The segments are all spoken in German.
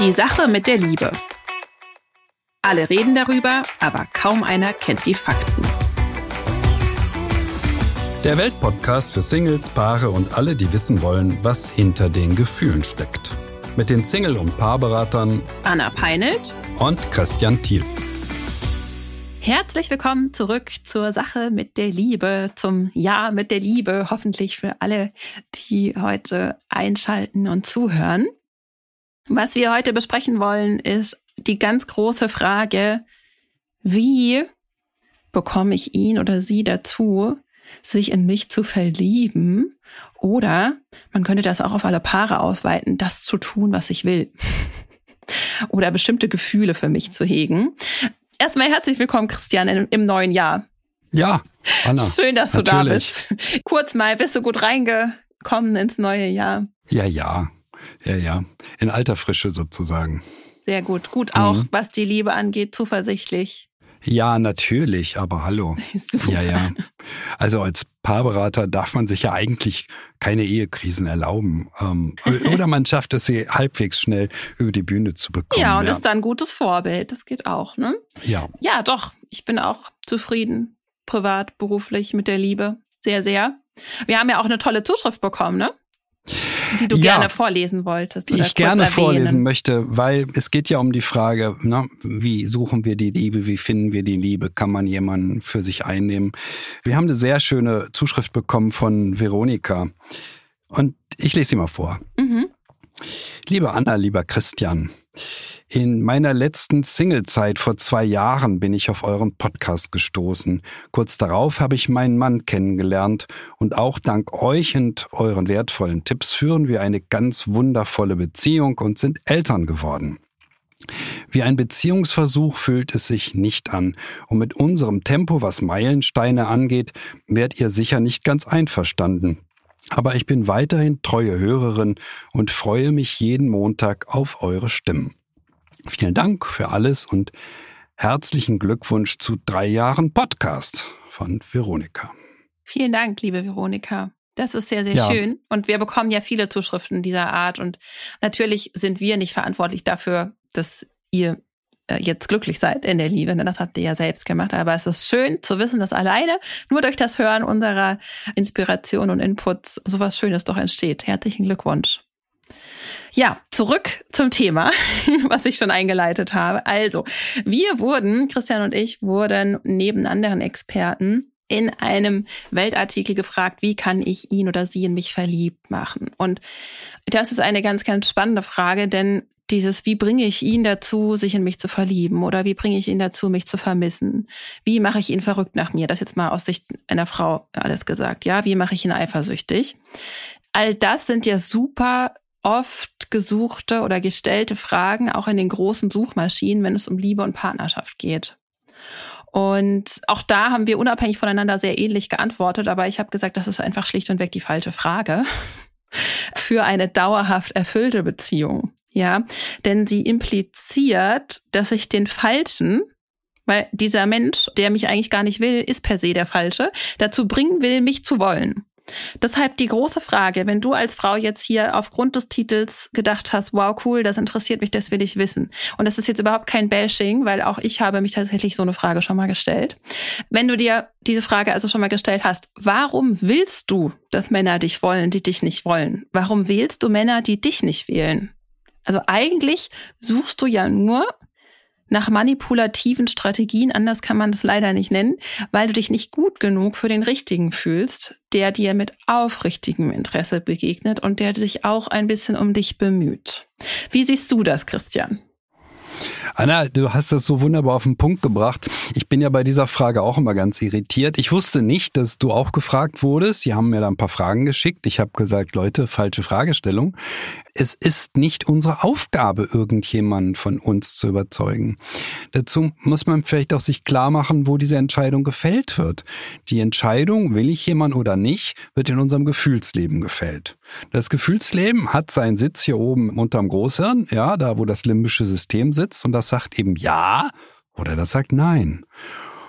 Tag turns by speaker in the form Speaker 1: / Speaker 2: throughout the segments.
Speaker 1: Die Sache mit der Liebe. Alle reden darüber, aber kaum einer kennt die Fakten.
Speaker 2: Der Weltpodcast für Singles, Paare und alle, die wissen wollen, was hinter den Gefühlen steckt. Mit den Single- und Paarberatern
Speaker 1: Anna Peinelt
Speaker 2: und Christian Thiel.
Speaker 1: Herzlich willkommen zurück zur Sache mit der Liebe, zum Ja mit der Liebe, hoffentlich für alle, die heute einschalten und zuhören. Was wir heute besprechen wollen, ist die ganz große Frage, wie bekomme ich ihn oder sie dazu, sich in mich zu verlieben? Oder man könnte das auch auf alle Paare ausweiten, das zu tun, was ich will. oder bestimmte Gefühle für mich zu hegen. Erstmal herzlich willkommen, Christian, im neuen Jahr.
Speaker 2: Ja, Anna.
Speaker 1: Schön, dass du
Speaker 2: natürlich.
Speaker 1: da bist. Kurz mal, bist du gut reingekommen ins neue Jahr?
Speaker 2: Ja, ja. Ja, ja. In alter Frische sozusagen.
Speaker 1: Sehr gut. Gut auch,
Speaker 2: Mhm.
Speaker 1: was die Liebe angeht, zuversichtlich.
Speaker 2: Ja, natürlich, aber hallo.
Speaker 1: Super.
Speaker 2: Ja, ja. Also als Paarberater darf man sich ja eigentlich keine Ehekrisen erlauben. Ähm, oder man schafft es, sie halbwegs schnell über die Bühne zu bekommen.
Speaker 1: Ja, und
Speaker 2: ja.
Speaker 1: ist da ein gutes Vorbild. Das geht auch, ne?
Speaker 2: ja.
Speaker 1: Ja, doch. Ich bin auch zufrieden. Privat, beruflich, mit der Liebe. Sehr, sehr. Wir haben ja auch eine tolle Zuschrift bekommen, ne? Die du
Speaker 2: Ja.
Speaker 1: gerne vorlesen wolltest.
Speaker 2: Die ich gerne
Speaker 1: erwähnen.
Speaker 2: vorlesen möchte, weil es geht ja um die Frage, ne, wie suchen wir die Liebe, wie finden wir die Liebe, kann man jemanden für sich einnehmen. Wir haben eine sehr schöne Zuschrift bekommen von Veronika und ich lese sie mal vor.
Speaker 1: Mhm.
Speaker 2: Liebe Anna, lieber Christian, in meiner letzten Singlezeit vor zwei Jahren bin ich auf euren Podcast gestoßen. Kurz darauf habe ich meinen Mann kennengelernt und auch dank euch und euren wertvollen Tipps führen wir eine ganz wundervolle Beziehung und sind Eltern geworden. Wie ein Beziehungsversuch fühlt es sich nicht an. Und mit unserem Tempo, was Meilensteine angeht, werdet ihr sicher nicht ganz einverstanden. Aber ich bin weiterhin treue Hörerin und freue mich jeden Montag auf eure Stimmen. Vielen Dank für alles und herzlichen Glückwunsch zu drei Jahren Podcast von Veronika.
Speaker 1: Vielen Dank, liebe Veronika. Das ist sehr, sehr
Speaker 2: Ja.
Speaker 1: schön. Und wir bekommen ja viele Zuschriften dieser Art. Und natürlich sind wir nicht verantwortlich dafür, dass ihr jetzt glücklich seid in der Liebe. Denn das habt ihr ja selbst gemacht. Aber es ist schön zu wissen, dass alleine nur durch das Hören unserer Inspiration und Inputs sowas Schönes doch entsteht. Herzlichen Glückwunsch. Ja, zurück zum Thema, was ich schon eingeleitet habe. Also, wir wurden, Christian und ich, wurden neben anderen Experten in einem Weltartikel gefragt, wie kann ich ihn oder sie in mich verliebt machen? Und das ist eine ganz, ganz spannende Frage, denn dieses, wie bringe ich ihn dazu, sich in mich zu verlieben? Oder wie bringe ich ihn dazu, mich zu vermissen? Wie mache ich ihn verrückt nach mir? Das jetzt mal aus Sicht einer Frau alles gesagt. Ja, wie mache ich ihn eifersüchtig? All das sind ja super oft gesuchte oder gestellte Fragen, auch in den großen Suchmaschinen, wenn es um Liebe und Partnerschaft geht. Und auch da haben wir unabhängig voneinander sehr ähnlich geantwortet, aber ich habe gesagt, das ist einfach schlicht und weg die falsche Frage für eine dauerhaft erfüllte Beziehung. Ja, denn sie impliziert, dass ich den falschen, weil dieser Mensch, der mich eigentlich gar nicht will, ist per se der falsche, dazu bringen will, mich zu wollen. Deshalb die große Frage, wenn du als Frau jetzt hier aufgrund des Titels gedacht hast, wow, cool, das interessiert mich, das will ich wissen. Und das ist jetzt überhaupt kein Bashing, weil auch ich habe mich tatsächlich so eine Frage schon mal gestellt. Wenn du dir diese Frage also schon mal gestellt hast, warum willst du, dass Männer dich wollen, die dich nicht wollen? Warum wählst du Männer, die dich nicht wählen? Also eigentlich suchst du ja nur nach manipulativen Strategien, anders kann man das leider nicht nennen, weil du dich nicht gut genug für den Richtigen fühlst, der dir mit aufrichtigem Interesse begegnet und der sich auch ein bisschen um dich bemüht. Wie siehst du das, Christian?
Speaker 2: Anna, du hast das so wunderbar auf den Punkt gebracht. Ich bin ja bei dieser Frage auch immer ganz irritiert. Ich wusste nicht, dass du auch gefragt wurdest. Die haben mir da ein paar Fragen geschickt. Ich habe gesagt, Leute, falsche Fragestellung. Es ist nicht unsere Aufgabe, irgendjemanden von uns zu überzeugen. Dazu muss man vielleicht auch sich klar machen, wo diese Entscheidung gefällt wird. Die Entscheidung, will ich jemanden oder nicht, wird in unserem Gefühlsleben gefällt. Das Gefühlsleben hat seinen Sitz hier oben unterm Großhirn, ja, da wo das limbische System sitzt und das sagt eben ja oder das sagt nein.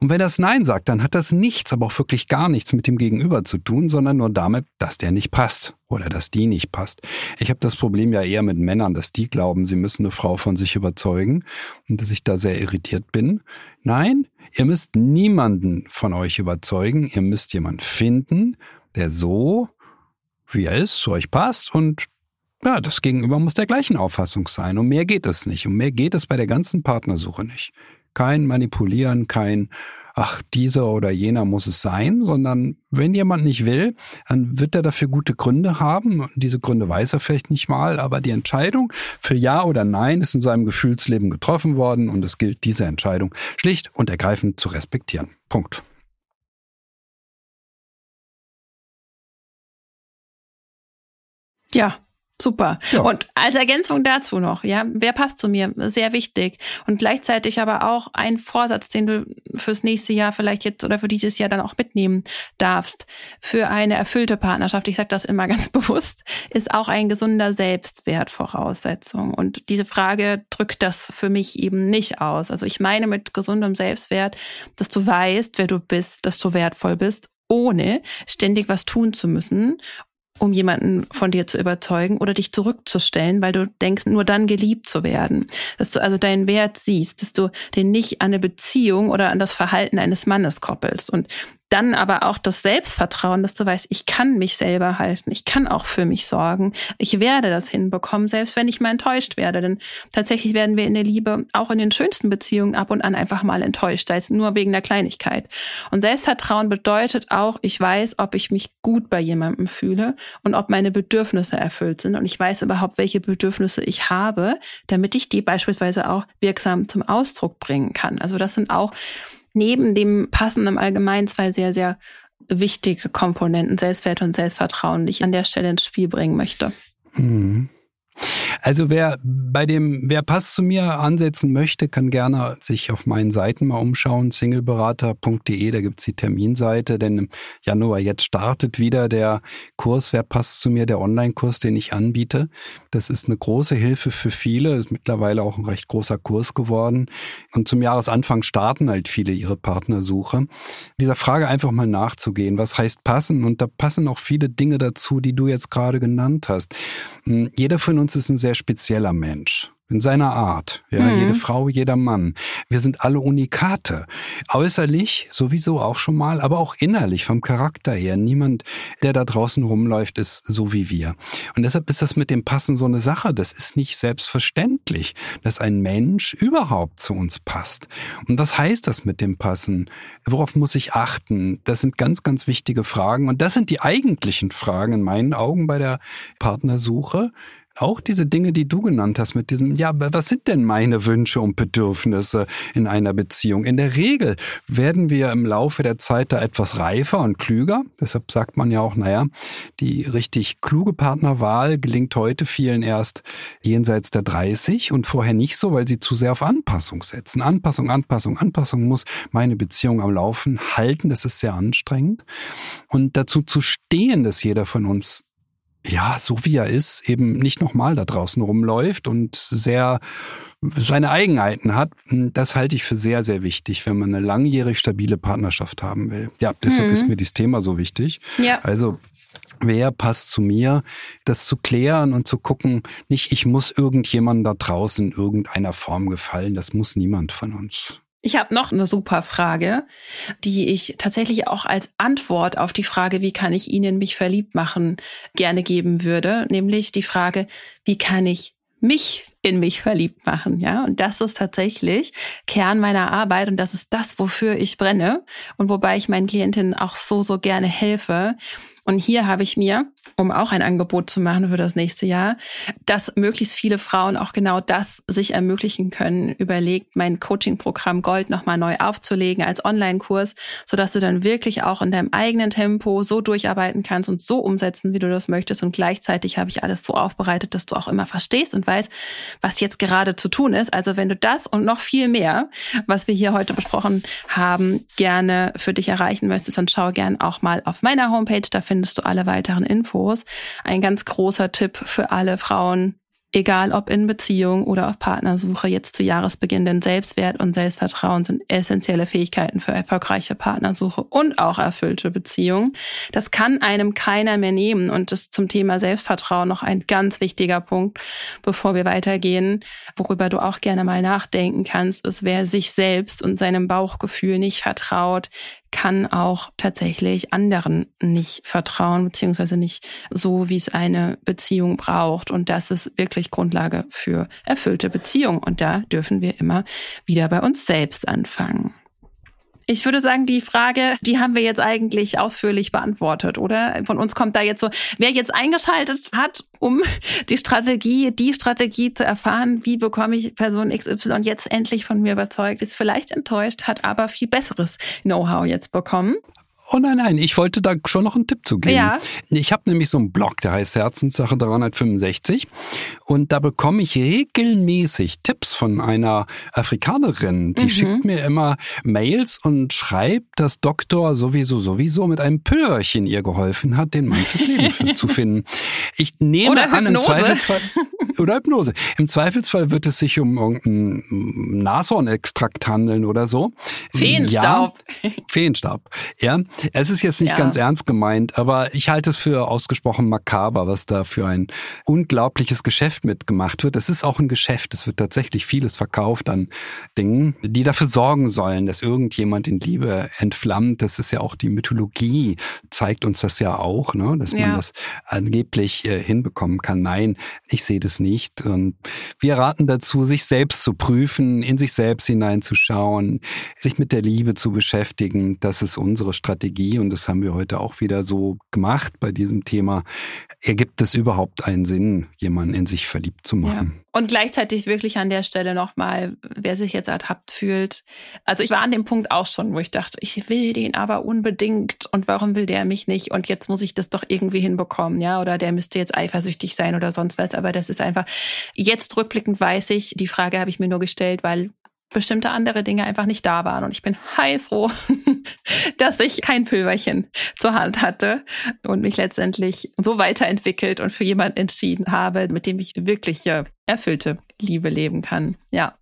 Speaker 2: Und wenn das Nein sagt, dann hat das nichts, aber auch wirklich gar nichts mit dem Gegenüber zu tun, sondern nur damit, dass der nicht passt oder dass die nicht passt. Ich habe das Problem ja eher mit Männern, dass die glauben, sie müssen eine Frau von sich überzeugen und dass ich da sehr irritiert bin. Nein, ihr müsst niemanden von euch überzeugen. Ihr müsst jemanden finden, der so, wie er ist, zu euch passt und ja, das Gegenüber muss der gleichen Auffassung sein. Um mehr geht es nicht. Um mehr geht es bei der ganzen Partnersuche nicht. Kein Manipulieren, kein, ach, dieser oder jener muss es sein, sondern wenn jemand nicht will, dann wird er dafür gute Gründe haben. Diese Gründe weiß er vielleicht nicht mal, aber die Entscheidung für Ja oder Nein ist in seinem Gefühlsleben getroffen worden und es gilt, diese Entscheidung schlicht und ergreifend zu respektieren. Punkt.
Speaker 1: Ja, Super. Ja. Und als Ergänzung dazu noch, ja, wer passt zu mir? Sehr wichtig. Und gleichzeitig aber auch ein Vorsatz, den du fürs nächste Jahr vielleicht jetzt oder für dieses Jahr dann auch mitnehmen darfst. Für eine erfüllte Partnerschaft, ich sage das immer ganz bewusst, ist auch ein gesunder Selbstwert Voraussetzung. Und diese Frage drückt das für mich eben nicht aus. Also ich meine mit gesundem Selbstwert, dass du weißt, wer du bist, dass du wertvoll bist ohne ständig was tun zu müssen um jemanden von dir zu überzeugen oder dich zurückzustellen, weil du denkst, nur dann geliebt zu werden. Dass du also deinen Wert siehst, dass du den nicht an eine Beziehung oder an das Verhalten eines Mannes koppelst. Und dann aber auch das Selbstvertrauen, dass du weißt, ich kann mich selber halten, ich kann auch für mich sorgen, ich werde das hinbekommen, selbst wenn ich mal enttäuscht werde. Denn tatsächlich werden wir in der Liebe auch in den schönsten Beziehungen ab und an einfach mal enttäuscht, sei es nur wegen der Kleinigkeit. Und Selbstvertrauen bedeutet auch, ich weiß, ob ich mich gut bei jemandem fühle und ob meine Bedürfnisse erfüllt sind und ich weiß überhaupt, welche Bedürfnisse ich habe, damit ich die beispielsweise auch wirksam zum Ausdruck bringen kann. Also das sind auch neben dem Passen im Allgemeinen zwei sehr, sehr wichtige Komponenten, Selbstwert und Selbstvertrauen, die ich an der Stelle ins Spiel bringen möchte.
Speaker 2: Mhm. Also wer bei dem, wer Pass zu mir ansetzen möchte, kann gerne sich auf meinen Seiten mal umschauen, singleberater.de, da gibt's die Terminseite, denn im Januar jetzt startet wieder der Kurs Wer passt zu mir, der Online-Kurs, den ich anbiete. Das ist eine große Hilfe für viele, ist mittlerweile auch ein recht großer Kurs geworden. Und zum Jahresanfang starten halt viele ihre Partnersuche. Dieser Frage einfach mal nachzugehen, was heißt passen? Und da passen auch viele Dinge dazu, die du jetzt gerade genannt hast. Hm, jeder von uns ist ein sehr spezieller Mensch in seiner Art. Ja, mhm. jede Frau, jeder Mann. Wir sind alle Unikate. Äußerlich sowieso auch schon mal, aber auch innerlich vom Charakter her. Niemand, der da draußen rumläuft, ist so wie wir. Und deshalb ist das mit dem Passen so eine Sache. Das ist nicht selbstverständlich, dass ein Mensch überhaupt zu uns passt. Und was heißt das mit dem Passen? Worauf muss ich achten? Das sind ganz, ganz wichtige Fragen. Und das sind die eigentlichen Fragen in meinen Augen bei der Partnersuche auch diese Dinge, die du genannt hast, mit diesem, ja, was sind denn meine Wünsche und Bedürfnisse in einer Beziehung? In der Regel werden wir im Laufe der Zeit da etwas reifer und klüger. Deshalb sagt man ja auch, naja, die richtig kluge Partnerwahl gelingt heute vielen erst jenseits der 30 und vorher nicht so, weil sie zu sehr auf Anpassung setzen. Anpassung, Anpassung, Anpassung muss meine Beziehung am Laufen halten. Das ist sehr anstrengend. Und dazu zu stehen, dass jeder von uns ja, so wie er ist, eben nicht nochmal da draußen rumläuft und sehr seine Eigenheiten hat, das halte ich für sehr, sehr wichtig, wenn man eine langjährig stabile Partnerschaft haben will. Ja, deshalb mhm. ist mir dieses Thema so wichtig. Ja. Also wer passt zu mir, das zu klären und zu gucken, nicht ich muss irgendjemandem da draußen in irgendeiner Form gefallen, das muss niemand von uns.
Speaker 1: Ich habe noch eine super Frage, die ich tatsächlich auch als Antwort auf die Frage, wie kann ich Ihnen mich verliebt machen, gerne geben würde, nämlich die Frage, wie kann ich mich in mich verliebt machen, ja? Und das ist tatsächlich Kern meiner Arbeit und das ist das, wofür ich brenne und wobei ich meinen Klientinnen auch so so gerne helfe, und hier habe ich mir, um auch ein Angebot zu machen für das nächste Jahr, dass möglichst viele Frauen auch genau das sich ermöglichen können, überlegt, mein Coaching-Programm Gold nochmal neu aufzulegen als Online-Kurs, sodass du dann wirklich auch in deinem eigenen Tempo so durcharbeiten kannst und so umsetzen, wie du das möchtest. Und gleichzeitig habe ich alles so aufbereitet, dass du auch immer verstehst und weißt, was jetzt gerade zu tun ist. Also wenn du das und noch viel mehr, was wir hier heute besprochen haben, gerne für dich erreichen möchtest, dann schau gern auch mal auf meiner Homepage. Da du alle weiteren Infos. Ein ganz großer Tipp für alle Frauen, egal ob in Beziehung oder auf Partnersuche, jetzt zu Jahresbeginn, denn Selbstwert und Selbstvertrauen sind essentielle Fähigkeiten für erfolgreiche Partnersuche und auch erfüllte Beziehungen. Das kann einem keiner mehr nehmen und das zum Thema Selbstvertrauen noch ein ganz wichtiger Punkt, bevor wir weitergehen, worüber du auch gerne mal nachdenken kannst, ist, wer sich selbst und seinem Bauchgefühl nicht vertraut, kann auch tatsächlich anderen nicht vertrauen, beziehungsweise nicht so, wie es eine Beziehung braucht. Und das ist wirklich Grundlage für erfüllte Beziehungen. Und da dürfen wir immer wieder bei uns selbst anfangen. Ich würde sagen, die Frage, die haben wir jetzt eigentlich ausführlich beantwortet, oder? Von uns kommt da jetzt so, wer jetzt eingeschaltet hat, um die Strategie, die Strategie zu erfahren, wie bekomme ich Person XY jetzt endlich von mir überzeugt, ist vielleicht enttäuscht, hat aber viel besseres Know-how jetzt bekommen.
Speaker 2: Oh nein, nein, ich wollte da schon noch einen Tipp zu geben. Ja. Ich habe nämlich so einen Blog, der heißt Herzenssache 365 und da bekomme ich regelmäßig Tipps von einer Afrikanerin. Die mhm. schickt mir immer Mails und schreibt, dass Doktor sowieso sowieso mit einem Püllerchen ihr geholfen hat, den Mann fürs Leben zu finden. Ich nehme
Speaker 1: oder
Speaker 2: an,
Speaker 1: Hypnose.
Speaker 2: im Zweifelsfall oder Hypnose. Im Zweifelsfall wird es sich um irgendeinen Nashornextrakt handeln oder so.
Speaker 1: Feenstaub.
Speaker 2: Ja, Feenstaub. Ja, es ist jetzt nicht ja. ganz ernst gemeint, aber ich halte es für ausgesprochen makaber, was da für ein unglaubliches Geschäft mitgemacht wird. Es ist auch ein Geschäft. Es wird tatsächlich vieles verkauft an Dingen, die dafür sorgen sollen, dass irgendjemand in Liebe entflammt. Das ist ja auch die Mythologie, zeigt uns das ja auch, ne? dass man ja. das angeblich äh, hinbekommen kann. Nein, ich sehe das nicht. Und wir raten dazu, sich selbst zu prüfen, in sich selbst hineinzuschauen, sich mit der Liebe zu beschäftigen. Das ist unsere Strategie. Strategie, und das haben wir heute auch wieder so gemacht bei diesem Thema, ergibt es überhaupt einen Sinn, jemanden in sich verliebt zu machen?
Speaker 1: Ja. Und gleichzeitig wirklich an der Stelle nochmal, wer sich jetzt ertappt fühlt. Also ich war an dem Punkt auch schon, wo ich dachte, ich will den aber unbedingt und warum will der mich nicht und jetzt muss ich das doch irgendwie hinbekommen, ja, oder der müsste jetzt eifersüchtig sein oder sonst was, aber das ist einfach, jetzt rückblickend weiß ich, die Frage habe ich mir nur gestellt, weil bestimmte andere Dinge einfach nicht da waren. Und ich bin heilfroh, dass ich kein Pülverchen zur Hand hatte und mich letztendlich so weiterentwickelt und für jemanden entschieden habe, mit dem ich wirklich erfüllte Liebe leben kann. Ja.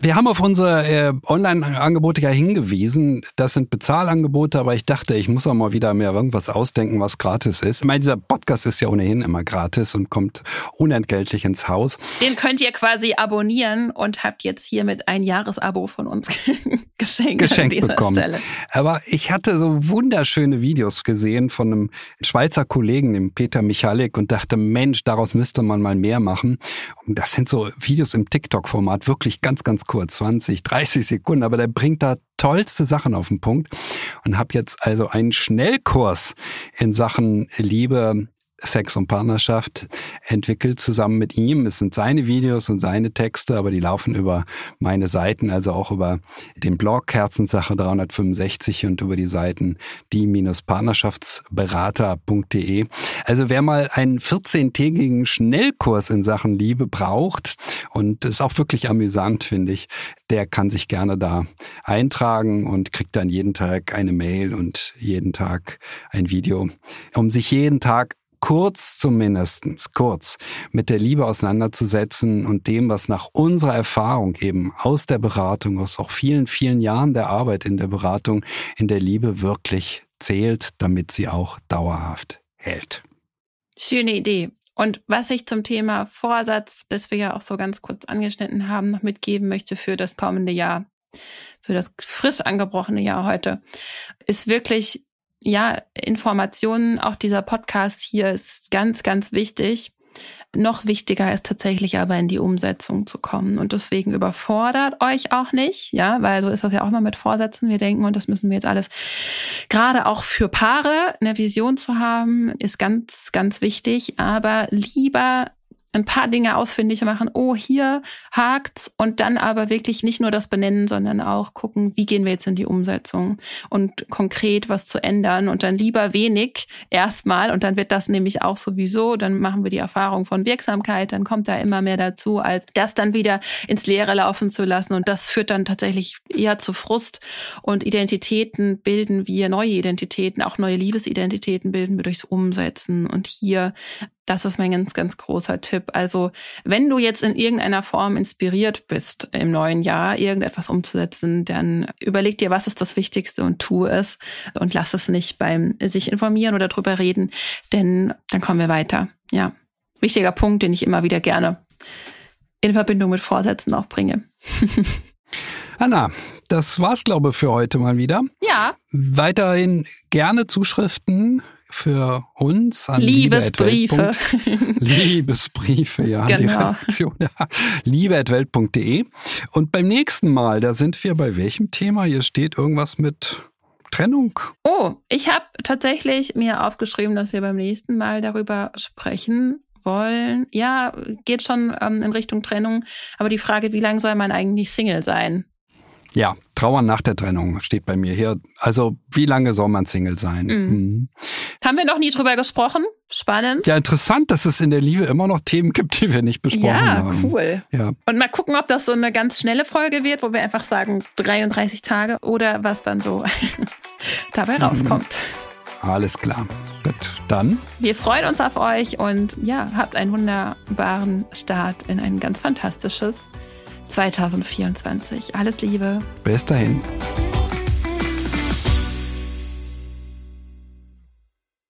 Speaker 2: Wir haben auf unsere äh, Online-Angebote ja hingewiesen. Das sind Bezahlangebote, aber ich dachte, ich muss auch mal wieder mir irgendwas ausdenken, was gratis ist. Ich meine, dieser Podcast ist ja ohnehin immer gratis und kommt unentgeltlich ins Haus.
Speaker 1: Den könnt ihr quasi abonnieren und habt jetzt hiermit ein Jahresabo von uns geschenkt,
Speaker 2: geschenkt bekommen. Stelle. Aber ich hatte so wunderschöne Videos gesehen von einem Schweizer Kollegen, dem Peter Michalik, und dachte, Mensch, daraus müsste man mal mehr machen. Und das sind so Videos im TikTok-Format, wirklich ganz, ganz kurz, 20, 30 Sekunden, aber der bringt da tollste Sachen auf den Punkt und habe jetzt also einen Schnellkurs in Sachen Liebe Sex und Partnerschaft entwickelt zusammen mit ihm. Es sind seine Videos und seine Texte, aber die laufen über meine Seiten, also auch über den Blog Herzenssache 365 und über die Seiten die-partnerschaftsberater.de. Also wer mal einen 14-tägigen Schnellkurs in Sachen Liebe braucht und ist auch wirklich amüsant, finde ich, der kann sich gerne da eintragen und kriegt dann jeden Tag eine Mail und jeden Tag ein Video, um sich jeden Tag kurz zumindestens kurz mit der Liebe auseinanderzusetzen und dem, was nach unserer Erfahrung eben aus der Beratung, aus auch vielen, vielen Jahren der Arbeit in der Beratung, in der Liebe wirklich zählt, damit sie auch dauerhaft hält.
Speaker 1: Schöne Idee. Und was ich zum Thema Vorsatz, das wir ja auch so ganz kurz angeschnitten haben, noch mitgeben möchte für das kommende Jahr, für das frisch angebrochene Jahr heute, ist wirklich ja, Informationen, auch dieser Podcast hier ist ganz, ganz wichtig. Noch wichtiger ist tatsächlich aber in die Umsetzung zu kommen. Und deswegen überfordert euch auch nicht, ja, weil so ist das ja auch mal mit Vorsätzen. Wir denken, und das müssen wir jetzt alles, gerade auch für Paare, eine Vision zu haben, ist ganz, ganz wichtig. Aber lieber ein paar Dinge ausfindig machen. Oh, hier hakt's. Und dann aber wirklich nicht nur das benennen, sondern auch gucken, wie gehen wir jetzt in die Umsetzung und konkret was zu ändern. Und dann lieber wenig erstmal. Und dann wird das nämlich auch sowieso, dann machen wir die Erfahrung von Wirksamkeit, dann kommt da immer mehr dazu, als das dann wieder ins Leere laufen zu lassen. Und das führt dann tatsächlich eher zu Frust. Und Identitäten bilden wir neue Identitäten, auch neue Liebesidentitäten bilden wir durchs Umsetzen. Und hier das ist mein ganz, ganz großer Tipp. Also, wenn du jetzt in irgendeiner Form inspiriert bist, im neuen Jahr irgendetwas umzusetzen, dann überleg dir, was ist das Wichtigste und tu es und lass es nicht beim sich informieren oder drüber reden, denn dann kommen wir weiter. Ja. Wichtiger Punkt, den ich immer wieder gerne in Verbindung mit Vorsätzen auch bringe.
Speaker 2: Anna, das war's, glaube ich, für heute mal wieder.
Speaker 1: Ja.
Speaker 2: Weiterhin gerne Zuschriften für uns
Speaker 1: an Liebesbriefe.
Speaker 2: Liebesbriefe, ja, genau. die Redaktion. Ja. Liebe.welt.de. Und beim nächsten Mal, da sind wir bei welchem Thema? Hier steht irgendwas mit Trennung.
Speaker 1: Oh, ich habe tatsächlich mir aufgeschrieben, dass wir beim nächsten Mal darüber sprechen wollen. Ja, geht schon ähm, in Richtung Trennung. Aber die Frage, wie lange soll man eigentlich Single sein?
Speaker 2: Ja, Trauern nach der Trennung steht bei mir hier. Also, wie lange soll man Single sein? Mhm.
Speaker 1: Mhm. Haben wir noch nie drüber gesprochen? Spannend.
Speaker 2: Ja, interessant, dass es in der Liebe immer noch Themen gibt, die wir nicht besprochen ja, haben.
Speaker 1: Cool. Ja, cool. Und mal gucken, ob das so eine ganz schnelle Folge wird, wo wir einfach sagen 33 Tage oder was dann so dabei mhm. rauskommt.
Speaker 2: Alles klar. Gut, dann.
Speaker 1: Wir freuen uns auf euch und ja, habt einen wunderbaren Start in ein ganz fantastisches 2024. Alles Liebe.
Speaker 2: Bis dahin.